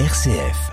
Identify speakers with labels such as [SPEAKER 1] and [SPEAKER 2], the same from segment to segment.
[SPEAKER 1] RCF.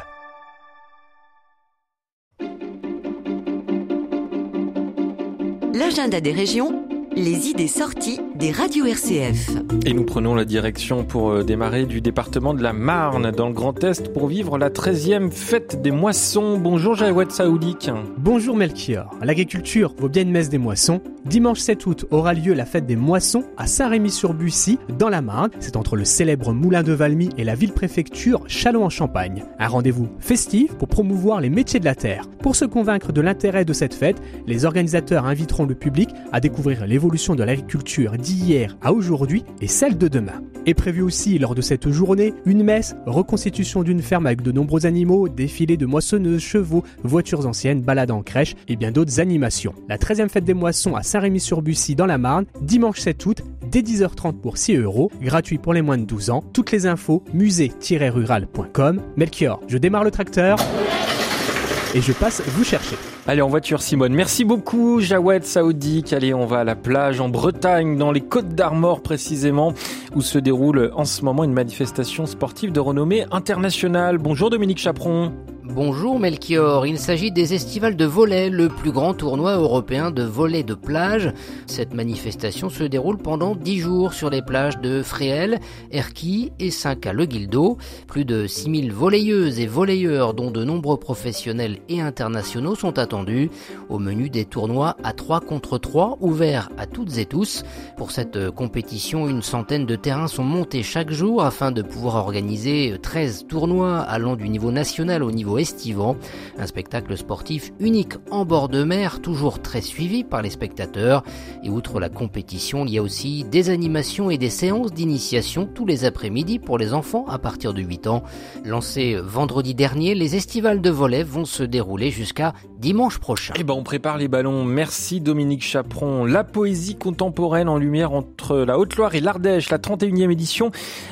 [SPEAKER 2] L'agenda des régions, les idées sorties des radios RCF.
[SPEAKER 3] Et nous prenons la direction pour euh, démarrer du département de la Marne, dans le Grand Est, pour vivre la 13e fête des moissons. Bonjour Jaouet Saoudik.
[SPEAKER 4] Bonjour Melchior. L'agriculture vaut bien une messe des moissons. Dimanche 7 août aura lieu la fête des moissons à Saint-Rémy-sur-Bussy, dans la Marne. C'est entre le célèbre moulin de Valmy et la ville-préfecture Châlons-en-Champagne. Un rendez-vous festif pour promouvoir les métiers de la terre. Pour se convaincre de l'intérêt de cette fête, les organisateurs inviteront le public à découvrir l'évolution de l'agriculture d'hier à aujourd'hui et celle de demain. Est prévu aussi lors de cette journée une messe, reconstitution d'une ferme avec de nombreux animaux, défilé de moissonneuses, chevaux, voitures anciennes, balades en crèche et bien d'autres animations. La 13e fête des moissons à Saint-Rémy-sur-Bussy dans la Marne, dimanche 7 août, dès 10h30 pour 6 euros, gratuit pour les moins de 12 ans. Toutes les infos musée-rural.com. Melchior, je démarre le tracteur et je passe vous chercher.
[SPEAKER 3] Allez, en voiture, Simone. Merci beaucoup, Jawed Saoudik. Allez, on va à la plage en Bretagne, dans les Côtes d'Armor précisément, où se déroule en ce moment une manifestation sportive de renommée internationale. Bonjour Dominique Chaperon.
[SPEAKER 5] Bonjour Melchior, il s'agit des estivales de volet, le plus grand tournoi européen de volet de plage. Cette manifestation se déroule pendant 10 jours sur les plages de Fréhel, Erquy et Saint-Cas-le-Guildo. Plus de 6000 volleyeuses et volleyeurs dont de nombreux professionnels et internationaux sont attendus au menu des tournois à 3 contre 3 ouverts à toutes et tous. Pour cette compétition, une centaine de terrains sont montés chaque jour afin de pouvoir organiser 13 tournois allant du niveau national au niveau estivant. Un spectacle sportif unique en bord de mer, toujours très suivi par les spectateurs. Et outre la compétition, il y a aussi des animations et des séances d'initiation tous les après-midi pour les enfants à partir de 8 ans. Lancé vendredi dernier, les estivales de volet vont se dérouler jusqu'à dimanche prochain.
[SPEAKER 3] Eh ben, on prépare les ballons. Merci Dominique Chaperon. La poésie contemporaine en lumière entre la Haute-Loire et l'Ardèche, la 31e édition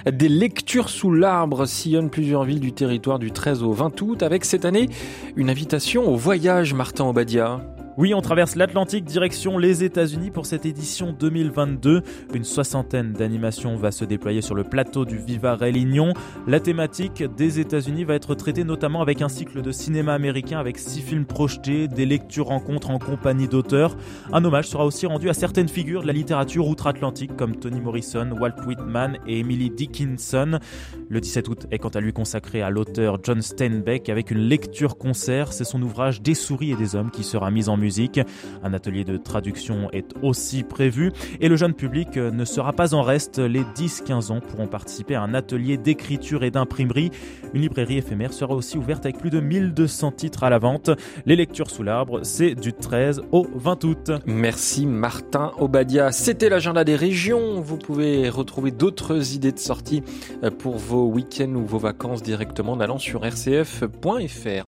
[SPEAKER 3] des lectures sous l'arbre sillonne plusieurs villes du territoire du 13 au 20 août avec cette année une invitation au voyage, Martin Obadia.
[SPEAKER 6] Oui, on traverse l'Atlantique direction les États-Unis pour cette édition 2022. Une soixantaine d'animations va se déployer sur le plateau du Viva Rélignon. La thématique des États-Unis va être traitée notamment avec un cycle de cinéma américain avec six films projetés, des lectures rencontres en compagnie d'auteurs. Un hommage sera aussi rendu à certaines figures de la littérature outre-Atlantique comme Toni Morrison, Walt Whitman et Emily Dickinson. Le 17 août est quant à lui consacré à l'auteur John Steinbeck avec une lecture concert. C'est son ouvrage Des souris et des hommes qui sera mis en musique un atelier de traduction est aussi prévu et le jeune public ne sera pas en reste. Les 10-15 ans pourront participer à un atelier d'écriture et d'imprimerie. Une librairie éphémère sera aussi ouverte avec plus de 1200 titres à la vente. Les lectures sous l'arbre, c'est du 13 au 20 août.
[SPEAKER 3] Merci Martin Obadia. C'était l'agenda des régions. Vous pouvez retrouver d'autres idées de sortie pour vos week-ends ou vos vacances directement en allant sur rcf.fr.